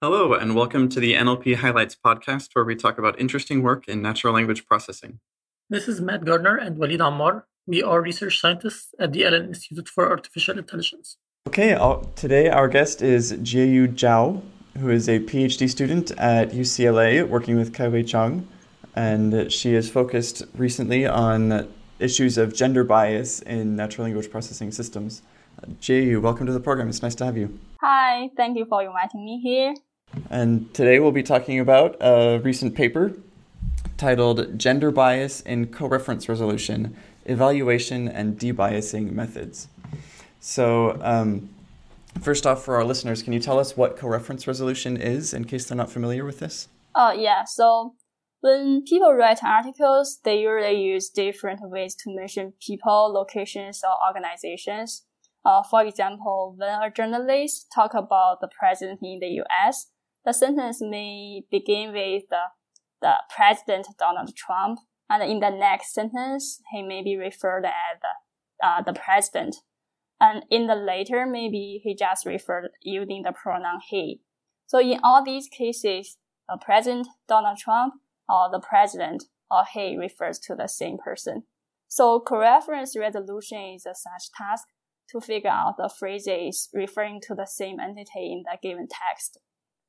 Hello, and welcome to the NLP Highlights podcast, where we talk about interesting work in natural language processing. This is Matt Gardner and Walid Ammar. We are research scientists at the Allen Institute for Artificial Intelligence. Okay, uh, today our guest is Jieyu Zhao, who is a PhD student at UCLA working with Kaiwei Chang, and she has focused recently on issues of gender bias in natural language processing systems. Jieyu, welcome to the program. It's nice to have you. Hi, thank you for inviting me here. And today we'll be talking about a recent paper titled Gender Bias in Co-Reference Resolution, Evaluation and Debiasing Methods. So, um, first off, for our listeners, can you tell us what co-reference resolution is in case they're not familiar with this? Oh, yeah. So, when people write articles, they usually use different ways to mention people, locations, or organizations. Uh, for example, when a journalist talk about the president in the U.S., the sentence may begin with the, the President Donald Trump, and in the next sentence, he may be referred as the, uh, the president. And in the later, maybe he just referred using the pronoun he. So in all these cases, the President Donald Trump or the president or he refers to the same person. So co-reference resolution is a such task to figure out the phrases referring to the same entity in the given text.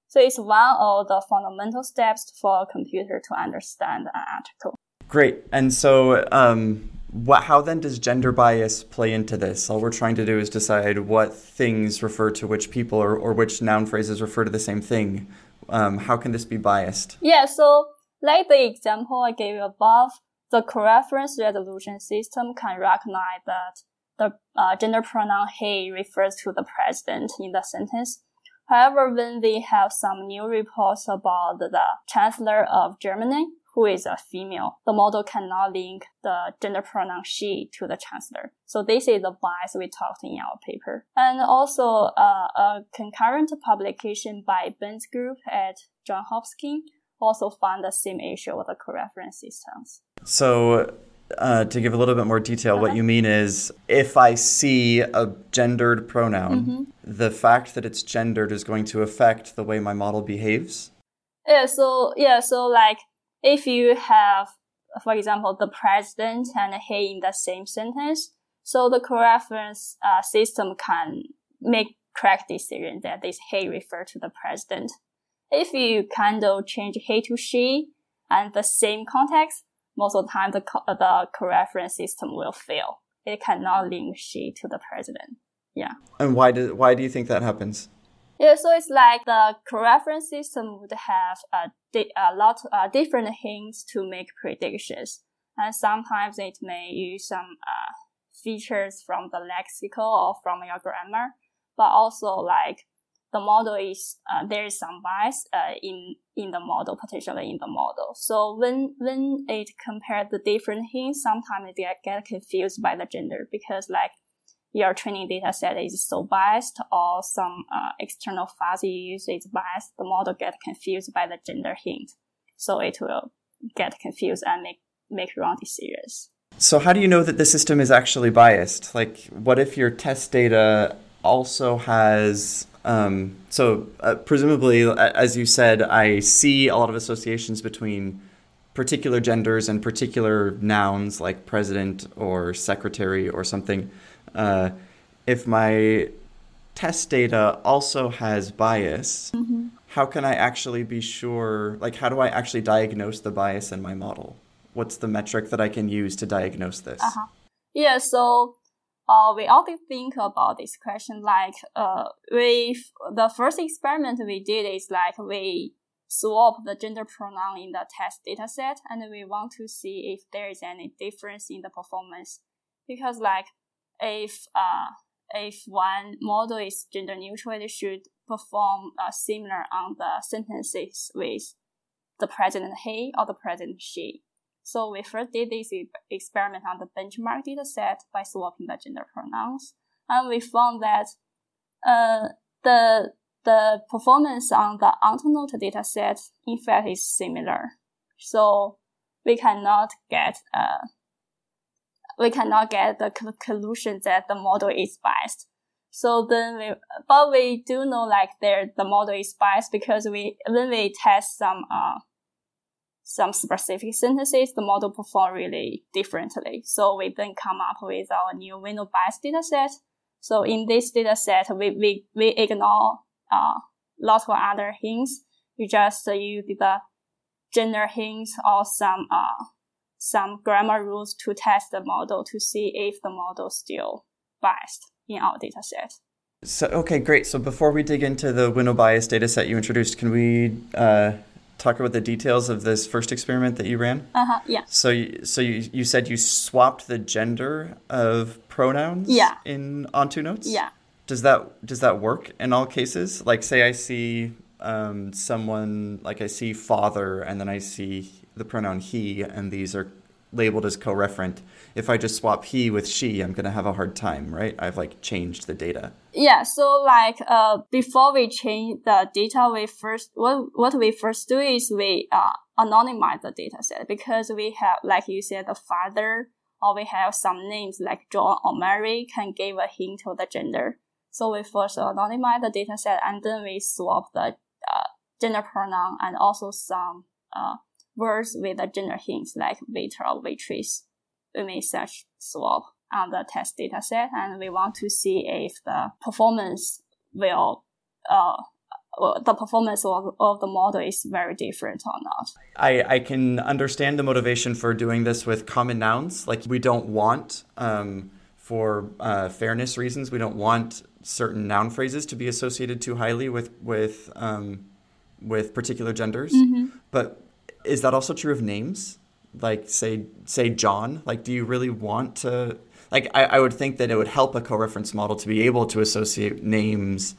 So it's one of the fundamental steps for a computer to understand an article. Great. And so, um, what, how then does gender bias play into this? All we're trying to do is decide what things refer to which people or, or which noun phrases refer to the same thing. Um, how can this be biased? Yeah, so like the example I gave above, the co-reference resolution system can recognize that the uh, gender pronoun he refers to the president in the sentence However, when we have some new reports about the chancellor of Germany, who is a female, the model cannot link the gender pronoun she to the chancellor. So this is the bias we talked in our paper. And also uh, a concurrent publication by Ben's group at Johns Hopkins also found the same issue with the co-reference systems. So uh, to give a little bit more detail, uh-huh. what you mean is if I see a gendered pronoun, mm-hmm. the fact that it's gendered is going to affect the way my model behaves. Yeah. So yeah. So like if you have, for example, the president and he in the same sentence, so the co-reference uh, system can make correct decision that this he refer to the president. If you kind of change he to she and the same context, most of the time the, the co-reference system will fail. It cannot link she to the president. Yeah. And why do, why do you think that happens? Yeah, so it's like the co-reference system would have a, di- a lot uh, different hints to make predictions, and sometimes it may use some uh, features from the lexical or from your grammar, but also like the model is uh, there is some bias uh, in in the model, potentially in the model. So when when it compares the different hints, sometimes get, get confused by the gender because like your training data set is so biased or some uh, external fuzzy use is biased, the model get confused by the gender hint. So it will get confused and make make wrong decisions. So how do you know that the system is actually biased? Like what if your test data also has um, so uh, presumably, as you said, I see a lot of associations between particular genders and particular nouns like president or secretary or something. Uh, if my test data also has bias, mm-hmm. how can I actually be sure? Like, how do I actually diagnose the bias in my model? What's the metric that I can use to diagnose this? Uh-huh. Yeah, so uh, we often think about this question like uh, we the first experiment we did is like we swap the gender pronoun in the test data set and we want to see if there is any difference in the performance. Because like if uh, if one model is gender neutral it should perform uh, similar on the sentences with the president he or the president she so we first did this experiment on the benchmark data set by swapping the gender pronouns. And we found that uh, the, the performance on the Ontonote data set, in fact, is similar. So we cannot get, uh, we cannot get the conclusion that the model is biased. So then we, but we do know like there the model is biased because we when we test some uh some specific sentences, the model perform really differently. So we then come up with our new WinoBias dataset. So in this dataset, we, we, we ignore uh, lots of other hints. We just uh, use the gender hints or some uh, some grammar rules to test the model to see if the model still biased in our dataset. So okay, great. So before we dig into the WinoBias dataset you introduced, can we uh, talk about the details of this first experiment that you ran? Uh huh. Yeah. So you, so you, you said you swapped the gender of pronouns Yeah. in OntoNotes? Yeah. Does that does that work in all cases? Like say I see um, someone like I see father and then I see the pronoun he and these are labeled as co-referent. If I just swap he with she, I'm gonna have a hard time, right? I've like changed the data. Yeah, so like uh before we change the data, we first what what we first do is we uh anonymize the data set because we have like you said the father or we have some names like John or Mary can give a hint of the gender. So we first anonymize the data set and then we swap the uh, gender pronoun and also some uh words with the gender hints like waiter or waitress. We make such swap on the test data set and we want to see if the performance will uh the performance of, of the model is very different or not. I, I can understand the motivation for doing this with common nouns. Like we don't want, um, for uh, fairness reasons, we don't want certain noun phrases to be associated too highly with with um, with particular genders. But is that also true of names? Like say say John. Like, do you really want to? Like, I, I would think that it would help a co-reference model to be able to associate names,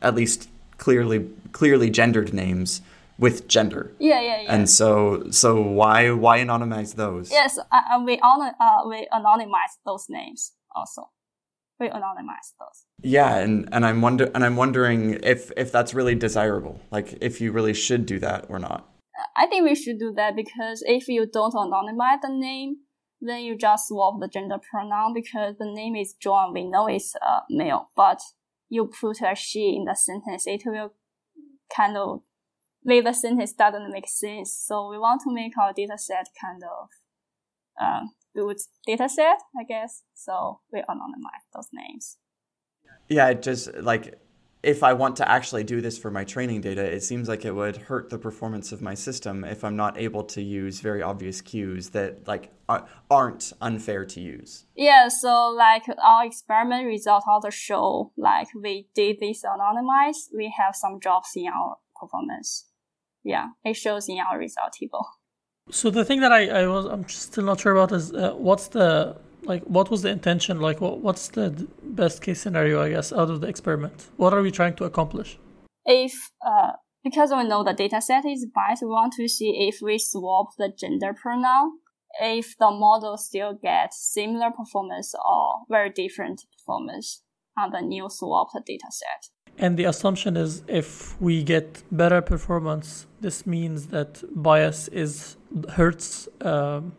at least clearly clearly gendered names, with gender. Yeah, yeah, yeah. And so so why why anonymize those? yes, uh, uh, we on, uh, we anonymize those names also. We anonymize those. Yeah, and, and I'm wonder and I'm wondering if if that's really desirable. Like if you really should do that or not. I think we should do that because if you don't anonymize the name, then you just swap the gender pronoun because the name is John. We know it's a male, but you put a she in the sentence, it will kind of make the sentence doesn't make sense. So we want to make our data set kind of um, good data set, I guess. So we anonymize those names. Yeah, it just like if I want to actually do this for my training data, it seems like it would hurt the performance of my system if I'm not able to use very obvious cues that like are- aren't unfair to use. Yeah, so like our experiment result also show like we did this anonymized, we have some drops in our performance. Yeah, it shows in our result table. So the thing that I, I was I'm still not sure about is uh, what's the like what was the intention? Like what, what's the best case scenario I guess out of the experiment? What are we trying to accomplish? If uh because we know the data set is biased, we want to see if we swap the gender pronoun, if the model still gets similar performance or very different performance on the new swapped data set. and the assumption is if we get better performance this means that bias is hurts um,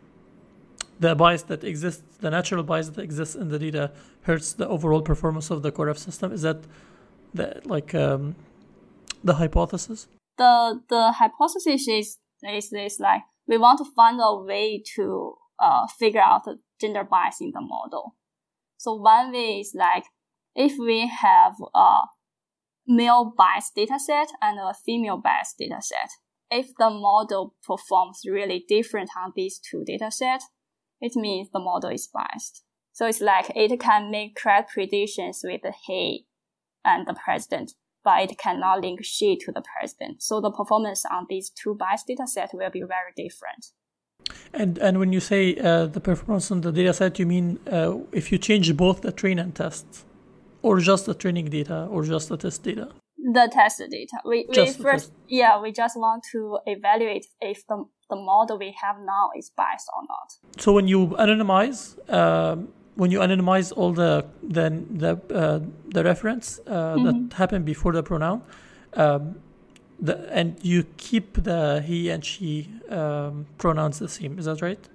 the bias that exists the natural bias that exists in the data hurts the overall performance of the core system is that the like um, the hypothesis the the hypothesis is is this like we want to find a way to uh, figure out the gender bias in the model. So one way is like if we have a male bias dataset and a female bias dataset, if the model performs really different on these two data sets, it means the model is biased. So it's like it can make correct predictions with the he and the president, but it cannot link she to the president. So the performance on these two biased data set will be very different. And and when you say uh, the performance on the data set, you mean uh, if you change both the train and test, or just the training data, or just the test data? The test data. We, we Just first, yeah, we just want to evaluate if the, the model we have now is biased or not. So when you anonymize, um, when you anonymize all the the the uh, the reference uh, that happened before the pronoun, um, the and you keep the he and she um, pronouns the same. Is that right?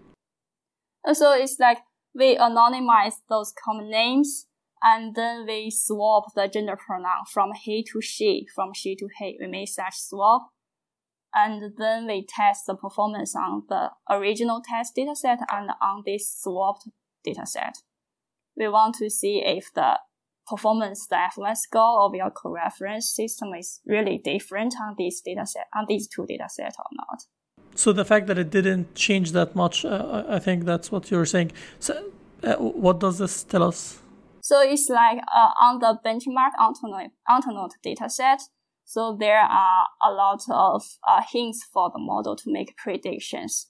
So it's like we anonymize those common names and then we swap the gender pronoun from he to she, from she to he. We make such swap. And then we test the performance on the original test dataset and on this swapped dataset. We want to see if the performance the F1 score of your co-reference system is really different on this dataset, on these two datasets or not. So the fact that it didn't change that much, uh, I think that's what you're saying. So, uh, what does this tell us? So it's like uh, on the benchmark Ontonote, Ontonote dataset. So there are a lot of uh, hints for the model to make predictions.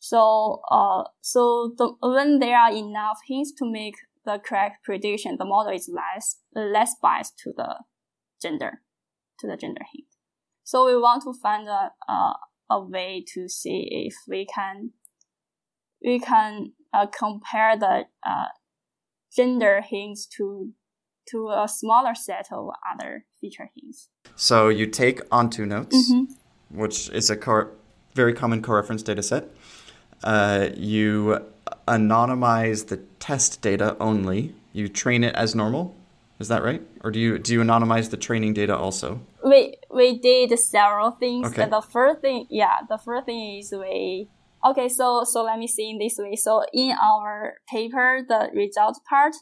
So, uh, so the, when there are enough hints to make the correct prediction, the model is less less biased to the gender, to the gender hint. So we want to find a a, a way to see if we can we can uh, compare the uh, gender hints to to a smaller set of other feature hints. So you take OntoNotes, Mm-hmm. which is a co- very common co-reference data set. Uh, you anonymize the test data only. You train it as normal. Is that right? Or do you do you anonymize the training data also? We we did several things. Okay. The first thing, yeah, the first thing is we okay. So so let me see in this way. So in our paper, the result part,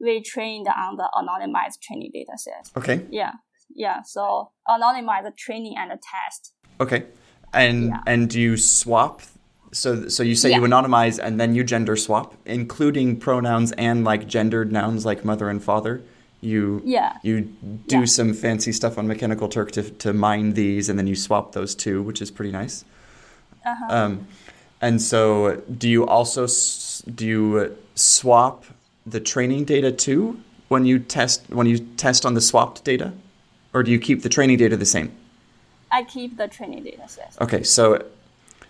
we trained on the anonymized training data set. Okay. Yeah, yeah. So anonymize the training and the test. Okay. And Yeah. and do you swap? So so you say you anonymize and then you gender swap, including pronouns and like gendered nouns like mother and father. You Yeah. you do Yeah. some fancy stuff on Mechanical Turk to to mine these, and then you swap those two, which is pretty nice. Uh-huh. Um, and so, do you also s- do you swap the training data too when you test when you test on the swapped data, or do you keep the training data the same? I keep the training data set. Okay, so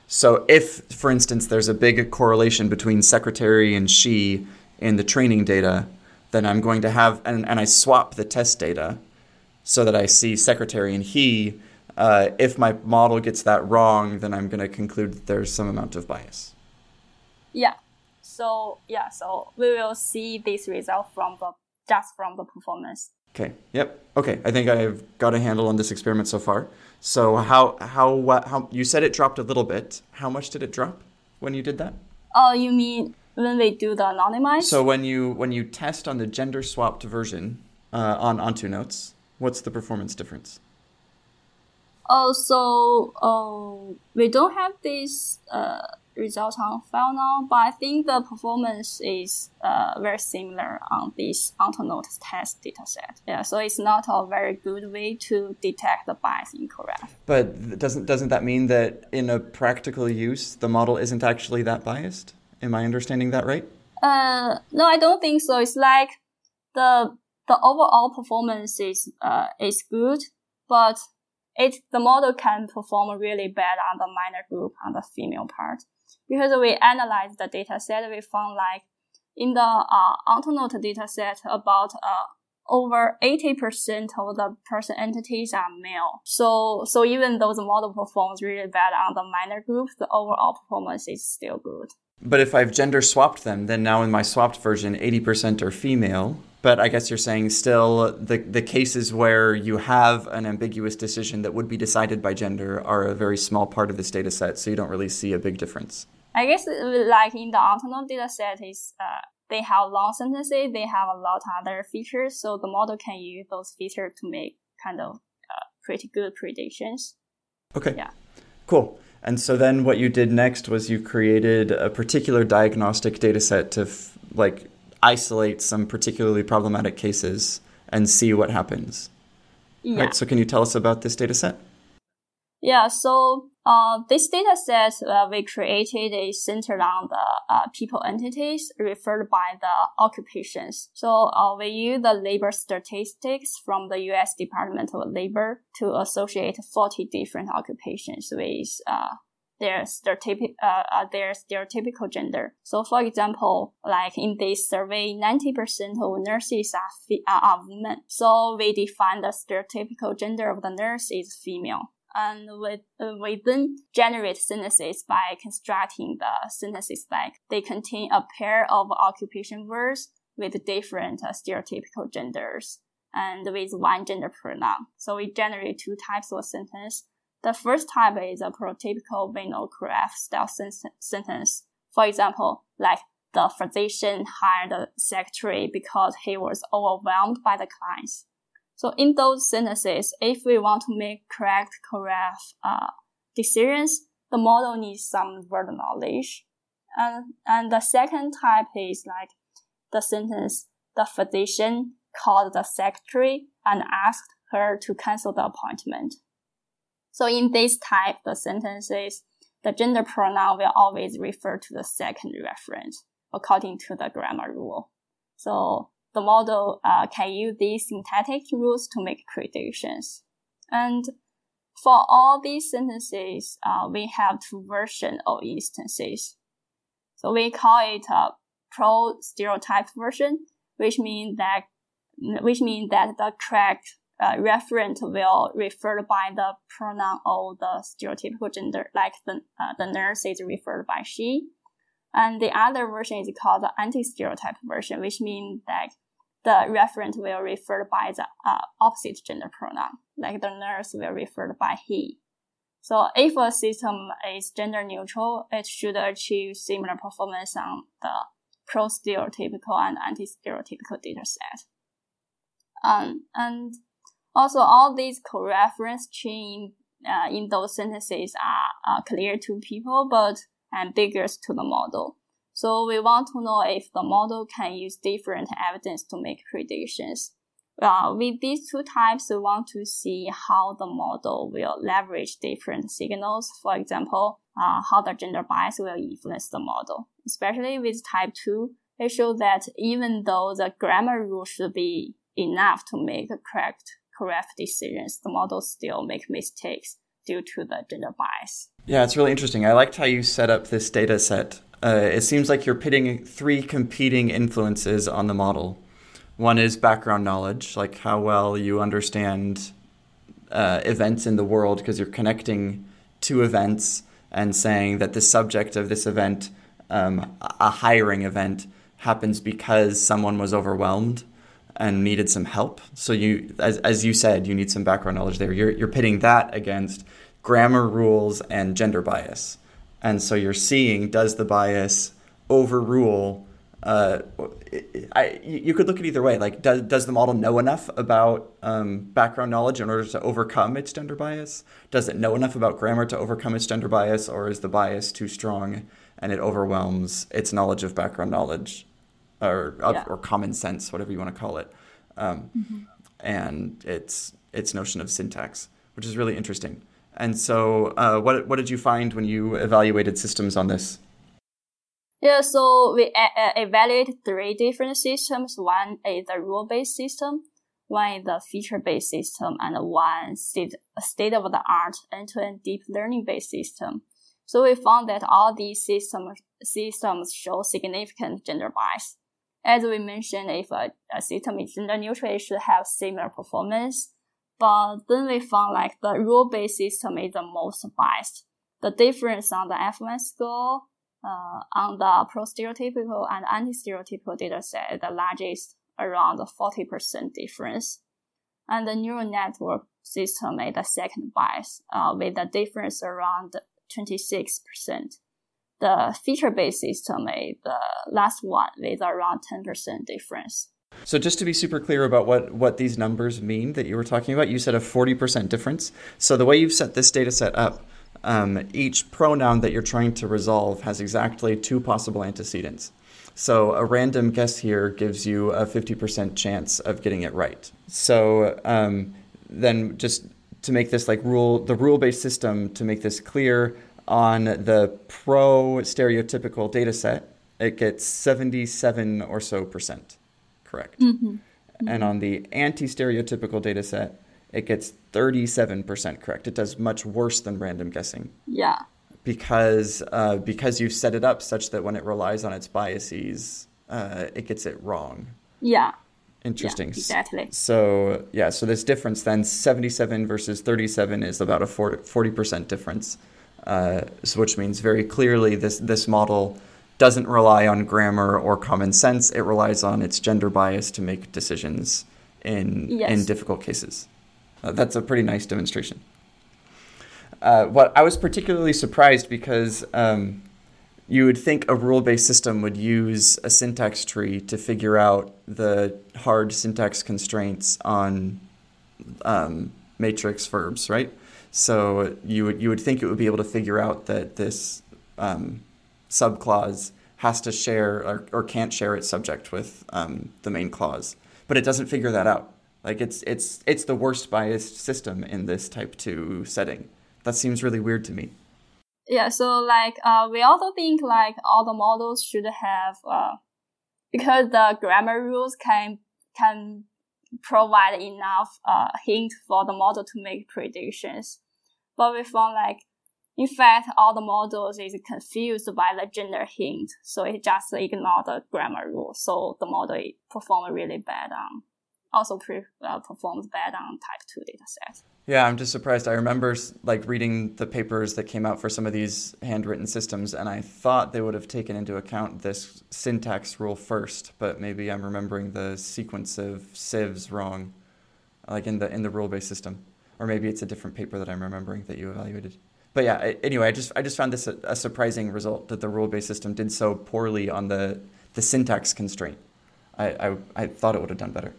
so if, for instance, there's a big correlation between secretary and she in the training data, then I'm going to have and, and I swap the test data so that I see secretary and he. Uh, if my model gets that wrong, then I'm going to conclude that there's some amount of bias. Yeah. So yeah. So we will see this result from the just from the performance. Okay. Yep. Okay. I think I've got a handle on this experiment so far. So how how what how you said it dropped a little bit. How much did it drop when you did that? Oh, you mean when we do the anonymized? So when you when you test on the gender swapped version uh, on OntoNotes, what's the performance difference? Oh, so uh, we don't have this uh, result on file now, but I think the performance is uh, very similar on this Ontonote test dataset. Yeah, so it's not a very good way to detect the bias in correct. But doesn't doesn't that mean that in a practical use the model isn't actually that biased? Am I understanding that right? Uh, no, I don't think so. It's like the the overall performance is uh is good, but it the model can perform really bad on the minor group on the female part because we analyzed the data set. We found like in the uh Ontonote data set about uh over 80% of the person entities are male. So, so even though the model performs really bad on the minor group, the overall performance is still good. But if I've gender swapped them, then now in my swapped version, 80% are female. But I guess you're saying still the, the cases where you have an ambiguous decision that would be decided by gender are a very small part of this data set, so you don't really see a big difference. I guess like in the Ontonote data set is uh, they have long sentences, they have a lot of other features, so the model can use those features to make kind of uh, pretty good predictions. Okay. Yeah. Cool. And so then what you did next was you created a particular diagnostic data set to f- like isolate some particularly problematic cases and see what happens. Yeah. Right. So can you tell us about this data set? Yeah, so uh, this data set uh, we created is centered on the uh, people entities referred by the occupations. So uh, we use the labor statistics from the U.S. Department of Labor to associate 40 different occupations with uh, their stereotypic, uh, their stereotypical gender. So, for example, like in this survey, 90% of nurses are, are women. So we define the stereotypical gender of the nurse is female and we, uh, we then generate sentences by constructing the sentences like they contain a pair of occupation words with different uh, stereotypical genders and with one gender pronoun. So we generate two types of sentence. The first type is a prototypical WinoCoRef style sentence. For example, like the physician hired the secretary because he was overwhelmed by the clients. So in those sentences, if we want to make correct coref uh, decisions, the model needs some word knowledge. And, and the second type is like the sentence, the physician called the secretary and asked her to cancel the appointment. So in this type, the sentences, the gender pronoun will always refer to the second reference according to the grammar rule. So the model uh, can use these syntactic rules to make predictions. And for all these sentences, uh, we have two versions of instances. So we call it a pro stereotype version, which means that which means that the correct uh, referent will refer by the pronoun of the stereotypical gender, like the uh, the nurse is referred by she, and the other version is called the anti-stereotype version, which means that the referent will refer by the uh, opposite gender pronoun, like the nurse will refer by he. So if a system is gender neutral, it should achieve similar performance on the pro-stereotypical and anti-stereotypical data set. Um, and also all these co-reference chain uh, in those sentences are uh, clear to people, but ambiguous to the model. So we want to know if the model can use different evidence to make predictions. Uh, with these two types, we want to see how the model will leverage different signals. For example, uh, how the gender bias will influence the model. Especially with type 2, it shows that even though the grammar rule should be enough to make correct correct decisions, the model still make mistakes due to the gender bias. Yeah, it's really interesting. I liked how you set up this data set. Uh, it seems like you're pitting three competing influences on the model. One is background knowledge, like how well you understand uh, events in the world, because you're connecting two events and saying that the subject of this event, um, a hiring event, happens because someone was overwhelmed and needed some help. So you, as, as you said, you need some background knowledge there. You're, you're pitting that against grammar rules and gender bias. And so you're seeing does the bias overrule? Uh, I, you could look at either way. Like, does, does the model know enough about um, background knowledge in order to overcome its gender bias? Does it know enough about grammar to overcome its gender bias, or is the bias too strong and it overwhelms its knowledge of background knowledge? or yeah. or common sense, whatever you want to call it, um, mm-hmm. and its its notion of syntax, which is really interesting. And so, uh, what what did you find when you evaluated systems on this? Yeah, so we evaluated three different systems. One is the rule-based system, one is the feature-based system, and one state state of the art end-to-end deep learning-based system. So we found that all these systems systems show significant gender bias. As we mentioned, if a, a system is gender neutral, it should have similar performance. But then we found like the rule-based system is the most biased. The difference on the FMS score uh, on the pro-stereotypical and anti-stereotypical data set is the largest, around 40% difference. And the neural network system is the second bias, uh, with a difference around 26% the feature-based system is the last one with around 10% difference. So just to be super clear about what, what these numbers mean that you were talking about, you said a 40% difference. So the way you've set this data set up, um, each pronoun that you're trying to resolve has exactly two possible antecedents. So a random guess here gives you a 50% chance of getting it right. So um, then just to make this like rule, the rule-based system, to make this clear, on the pro stereotypical data set, it gets 77 or so percent correct. Mm-hmm. Mm-hmm. And on the anti stereotypical data set, it gets 37% correct. It does much worse than random guessing. Yeah. Because uh, because you've set it up such that when it relies on its biases, uh, it gets it wrong. Yeah. Interesting. Yeah, exactly. So yeah, so this difference then 77 versus 37 is about a 40 percent difference uh, which means very clearly this this model doesn't rely on grammar or common sense. It relies on its gender bias to make decisions in Yes. in difficult cases. Uh, that's a pretty nice demonstration. Uh, what I was particularly surprised because um, you would think a rule-based system would use a syntax tree to figure out the hard syntax constraints on um, matrix verbs, right? So you would you would think it would be able to figure out that this um, subclause has to share or, or can't share its subject with um, the main clause, but it doesn't figure that out. Like it's it's it's the worst biased system in this type two setting. That seems really weird to me. Yeah, so like uh, we also think like all the models should have uh, because the grammar rules can can provide enough uh, hint for the model to make predictions. But we found like in fact all the models is confused by the gender hint, so it just ignore the grammar rule. So the model perform really bad on also pre- uh, performs bad on type two data sets. Yeah, I'm just surprised. I remember like reading the papers that came out for some of these handwritten systems, and I thought they would have taken into account this syntax rule first, but maybe I'm remembering the sequence of sieves wrong, like in the in the rule-based system, or maybe it's a different paper that I'm remembering that you evaluated. But yeah, I, anyway, I just I just found this a, a surprising result that the rule-based system did so poorly on the the syntax constraint. I I, I thought it would have done better.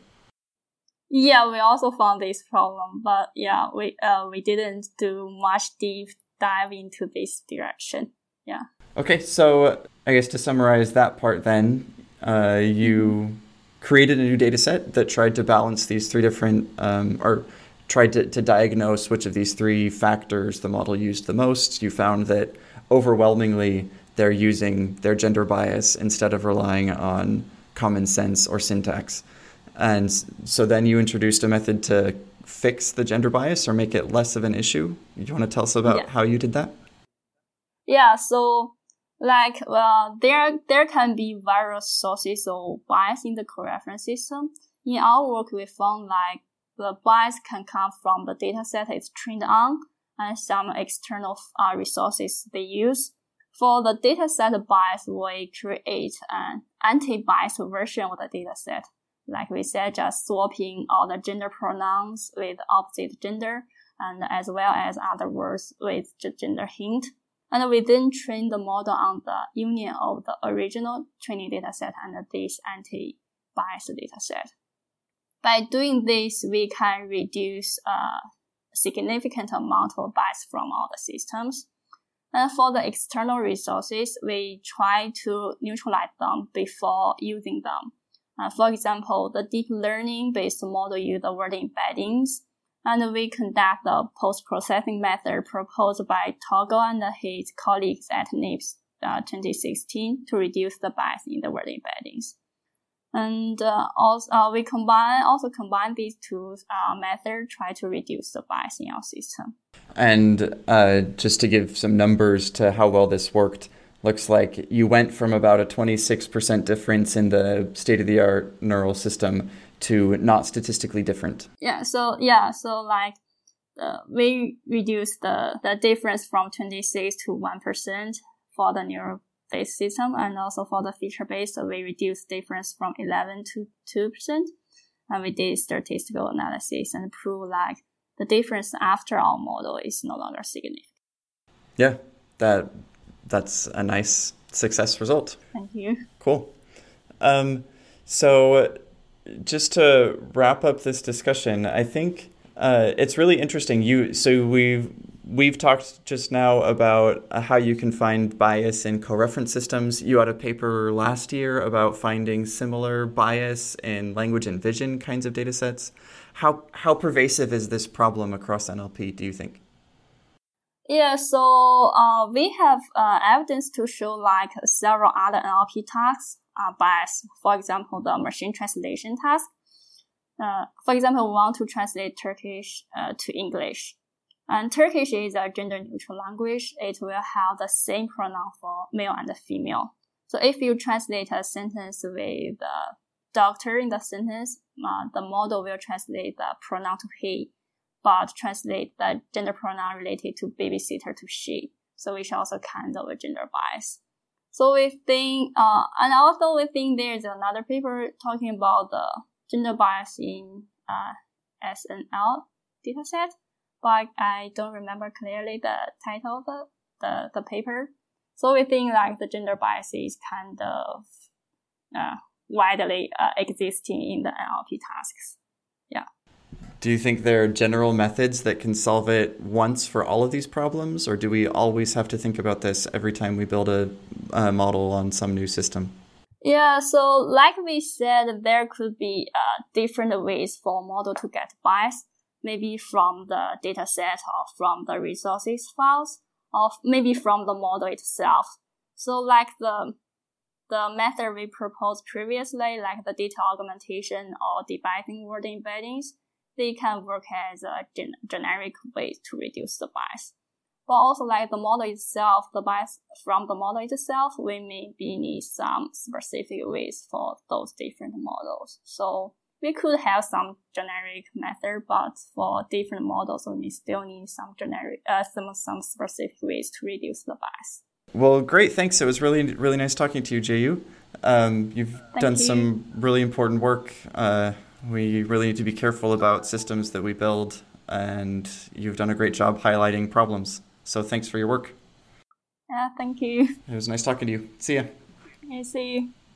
Yeah, we also found this problem, but yeah, we uh, we didn't do much deep dive into this direction. Yeah. Okay, so I guess to summarize that part, then uh, you created a new data set that tried to balance these three different, um, or tried to, to diagnose which of these three factors the model used the most. You found that overwhelmingly they're using their gender bias instead of relying on common sense or syntax. And so then you introduced a method to fix the gender bias or make it less of an issue. You want to tell us about Yeah. how you did that? Yeah, so like well, there there can be various sources of bias in the coreference system. In our work, we found like the bias can come from the data set it's trained on and some external uh, resources they use. For the data set bias, we create an anti-bias version of the data set. Like we said, just swapping all the gender pronouns with opposite gender and as well as other words with gender hint. And we then train the model on the union of the original training dataset and this anti-bias dataset. By doing this, we can reduce a significant amount of bias from all the systems. And for the external resources, we try to neutralize them before using them. Uh, for example, the deep learning based model use the word embeddings, and we conduct the post-processing method proposed by Tolga and his colleagues at NIPS uh, 2016 to reduce the bias in the word embeddings. And uh, also, uh, we combine also combine these two uh, methods, try to reduce the bias in our system. And uh, just to give some numbers to how well this worked, looks like you went from about a 26% difference in the state of the art neural system to not statistically different. Yeah. So yeah. So like, uh, we reduce the the difference from 26 to one percent for the neural based system, and also for the feature based, we reduce difference from 11 to two percent. And we did statistical analysis and prove like the difference after our model is no longer significant. Yeah, that that's a nice success result. Thank you. Cool. Um, so, just to wrap up this discussion, I think uh, it's really interesting. You so we've we've talked just now about uh, how you can find bias in coreference systems. You had a paper last year about finding similar bias in language and vision kinds of data sets. How how pervasive is this problem across NLP? Do you think? Yeah, so uh, we have uh, evidence to show like several other NLP tasks are biased. For example, the machine translation task. Uh, for example, we want to translate Turkish uh, to English. And Turkish is a gender neutral language. It will have the same pronoun for male and female. So if you translate a sentence with the doctor in the sentence, uh, the model will translate the pronoun to he but translate the gender pronoun related to babysitter to she. So we should also kind of a gender bias. So we think, uh, and also we think there's another paper talking about the gender bias in uh, SNL dataset, but I don't remember clearly the title of the, the, the paper. So we think like the gender bias is kind of uh, widely uh, existing in the NLP tasks. Yeah. Do you think there are general methods that can solve it once for all of these problems, or do we always have to think about this every time we build a, a model on some new system? Yeah, so like we said, there could be uh, different ways for a model to get bias, maybe from the data set or from the resources files, or maybe from the model itself. So like the the method we proposed previously, like the data augmentation or debiasing word embeddings, they can work as a gen- generic way to reduce the bias. But also like the model itself, the bias from the model itself, we maybe need some specific ways for those different models. So we could have some generic method, but for different models, we still need some generic, uh, some, some specific ways to reduce the bias. Well, great. Thanks. It was really, really nice talking to you, Jieyu. Um, you've Thank done you. some really important work. Uh, we really need to be careful about systems that we build, and you've done a great job highlighting problems. So thanks for your work. Yeah, thank you. It was nice talking to you. See ya. I see you.